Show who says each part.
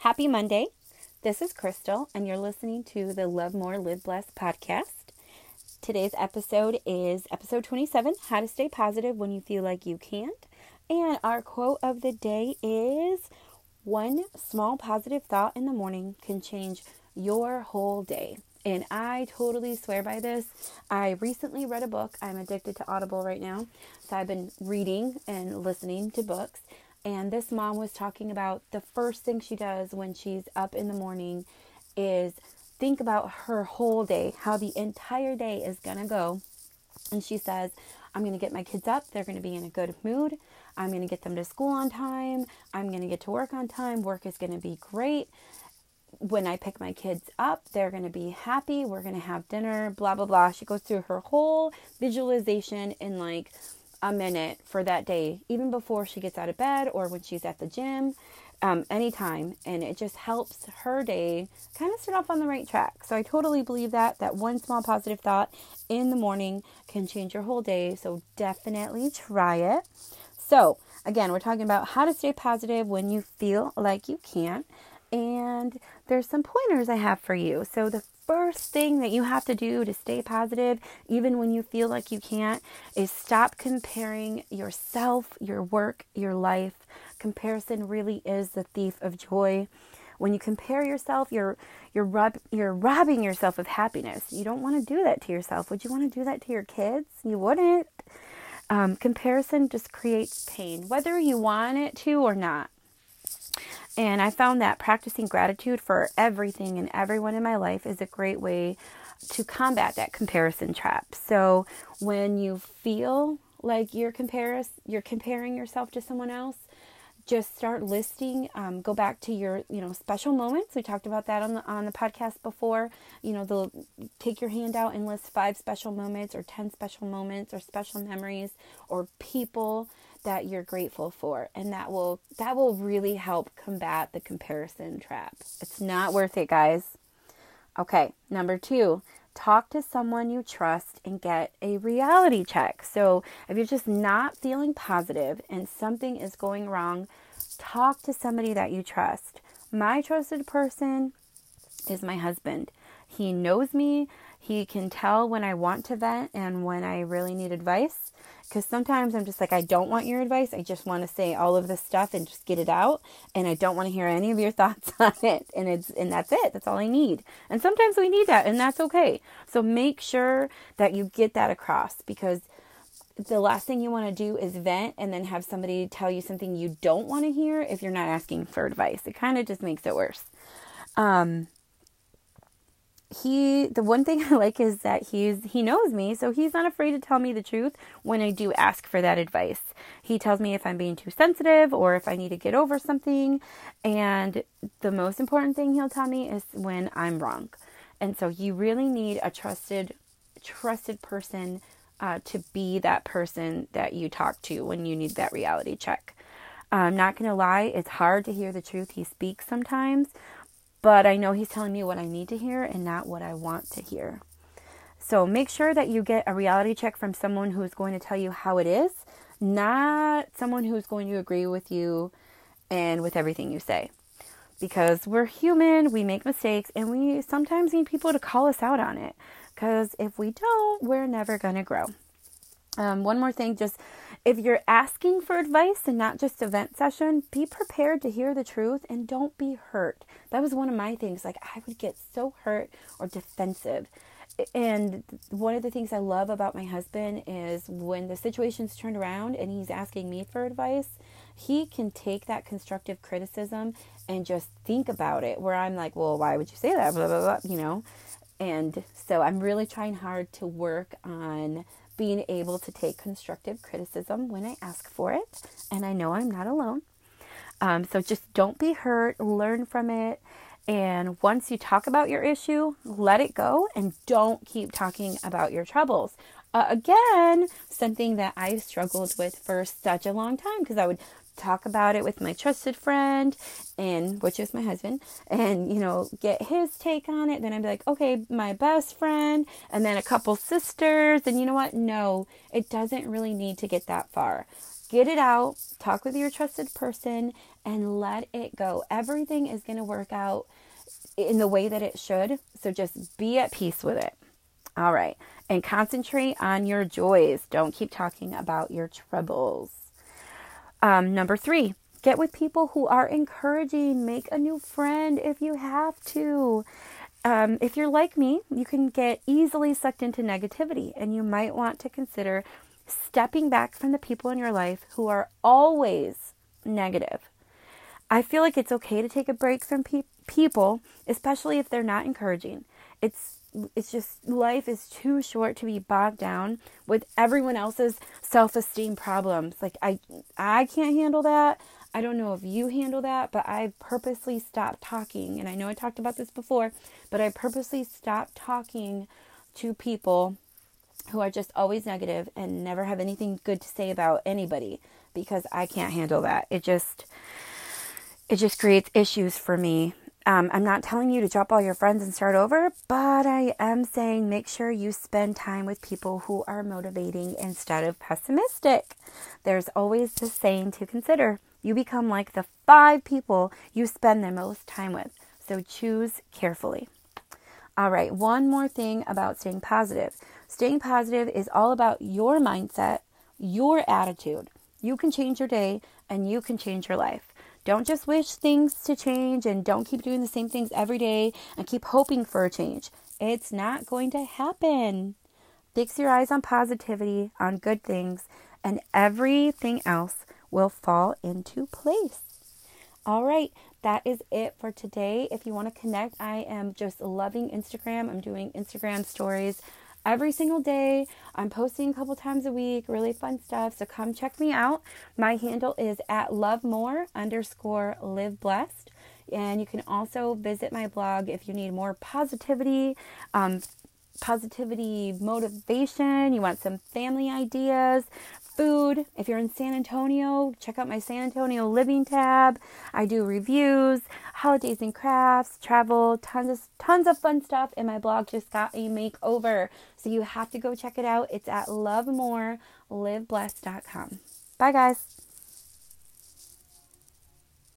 Speaker 1: Happy Monday. This is Crystal, and you're listening to the Love More, Live Blessed podcast. Today's episode is episode 27 How to Stay Positive When You Feel Like You Can't. And our quote of the day is One small positive thought in the morning can change your whole day. And I totally swear by this. I recently read a book. I'm addicted to Audible right now. So I've been reading and listening to books. And this mom was talking about the first thing she does when she's up in the morning is think about her whole day, how the entire day is going to go. And she says, I'm going to get my kids up. They're going to be in a good mood. I'm going to get them to school on time. I'm going to get to work on time. Work is going to be great. When I pick my kids up, they're going to be happy. We're going to have dinner, blah, blah, blah. She goes through her whole visualization in like a minute for that day, even before she gets out of bed or when she's at the gym, um, anytime. And it just helps her day kind of start off on the right track. So I totally believe that, that one small positive thought in the morning can change your whole day. So definitely try it. So, again, we're talking about how to stay positive when you feel like you can't. And there's some pointers I have for you. So, the first thing that you have to do to stay positive, even when you feel like you can't, is stop comparing yourself, your work, your life. Comparison really is the thief of joy. When you compare yourself, you're you're rob, you're robbing yourself of happiness. You don't want to do that to yourself. Would you want to do that to your kids? You wouldn't. Um, comparison just creates pain, whether you want it to or not. And I found that practicing gratitude for everything and everyone in my life is a great way to combat that comparison trap. So when you feel like you're comparis- you're comparing yourself to someone else, just start listing. Um, go back to your you know special moments. We talked about that on the on the podcast before. You know, the take your hand out and list five special moments or ten special moments or special memories or people that you're grateful for and that will that will really help combat the comparison trap. It's not worth it, guys. Okay, number 2, talk to someone you trust and get a reality check. So, if you're just not feeling positive and something is going wrong, talk to somebody that you trust. My trusted person is my husband. He knows me. He can tell when I want to vent and when I really need advice because sometimes I'm just like, I don't want your advice. I just want to say all of this stuff and just get it out. And I don't want to hear any of your thoughts on it. And it's, and that's it. That's all I need. And sometimes we need that and that's okay. So make sure that you get that across because the last thing you want to do is vent and then have somebody tell you something you don't want to hear if you're not asking for advice. It kind of just makes it worse. Um, he the one thing I like is that he's he knows me, so he's not afraid to tell me the truth when I do ask for that advice. He tells me if I'm being too sensitive or if I need to get over something, and the most important thing he'll tell me is when I'm wrong. And so you really need a trusted trusted person uh, to be that person that you talk to when you need that reality check. I'm not going to lie, it's hard to hear the truth he speaks sometimes, but I know He's telling me what I need to hear and not what I want to hear. So make sure that you get a reality check from someone who is going to tell you how it is, not someone who's going to agree with you and with everything you say. Because we're human, we make mistakes, and we sometimes need people to call us out on it. Because if we don't, we're never going to grow. Um, one more thing, just if you're asking for advice and not just a vent session, be prepared to hear the truth and don't be hurt. That was one of my things. Like, I would get so hurt or defensive. And one of the things I love about my husband is when the situation's turned around and he's asking me for advice, he can take that constructive criticism and just think about it. Where I'm like, well, why would you say that? Blah, blah, blah, you know? And so I'm really trying hard to work on being able to take constructive criticism when I ask for it. And I know I'm not alone. Um, so just don't be hurt, learn from it. And once you talk about your issue, let it go and don't keep talking about your troubles. Uh, again, something that I've struggled with for such a long time because I would talk about it with my trusted friend and which is my husband and you know get his take on it then i'd be like okay my best friend and then a couple sisters and you know what no it doesn't really need to get that far get it out, talk with your trusted person, and let it go. Everything is going to work out in the way that it should. So just be at peace with it. All right. And concentrate on your joys. Don't keep talking about your troubles. Um, number three, get with people who are encouraging. Make a new friend if you have to. Um, if you're like me, you can get easily sucked into negativity, and you might want to consider stepping back from the people in your life who are always negative. I feel like it's okay to take a break from pe- people, especially if they're not encouraging. It's it's just life is too short to be bogged down with everyone else's self-esteem problems. Like I I can't handle that. I don't know if you handle that, but I purposely stopped talking. And I know I talked about this before, but I purposely stopped talking to people who are just always negative and never have anything good to say about anybody because I can't handle that. It just it just creates issues for me um, I'm not telling you to drop all your friends and start over, but I am saying make sure you spend time with people who are motivating instead of pessimistic. There's always the saying to consider you become like the five people you spend the most time with. So choose carefully. All right, one more thing about staying positive. Staying positive is all about your mindset, your attitude. You can change your day and you can change your life. Don't just wish things to change and don't keep doing the same things every day and keep hoping for a change. It's not going to happen. Fix your eyes on positivity, on good things, and everything else will fall into place. All right, that is it for today. If you want to connect, I am just loving Instagram. I'm doing Instagram stories every single day. I'm posting a couple times a week, really fun stuff. So come check me out. My handle is at love more underscore live blessed. And you can also visit my blog if you need more positivity, um, positivity motivation, you want some family ideas, food. If you're in San Antonio, check out my San Antonio living tab. I do reviews, holidays and crafts, travel, tons of tons of fun stuff and my blog just got a makeover. So you have to go check it out. It's at lovemoreliveblessed.com. Bye guys.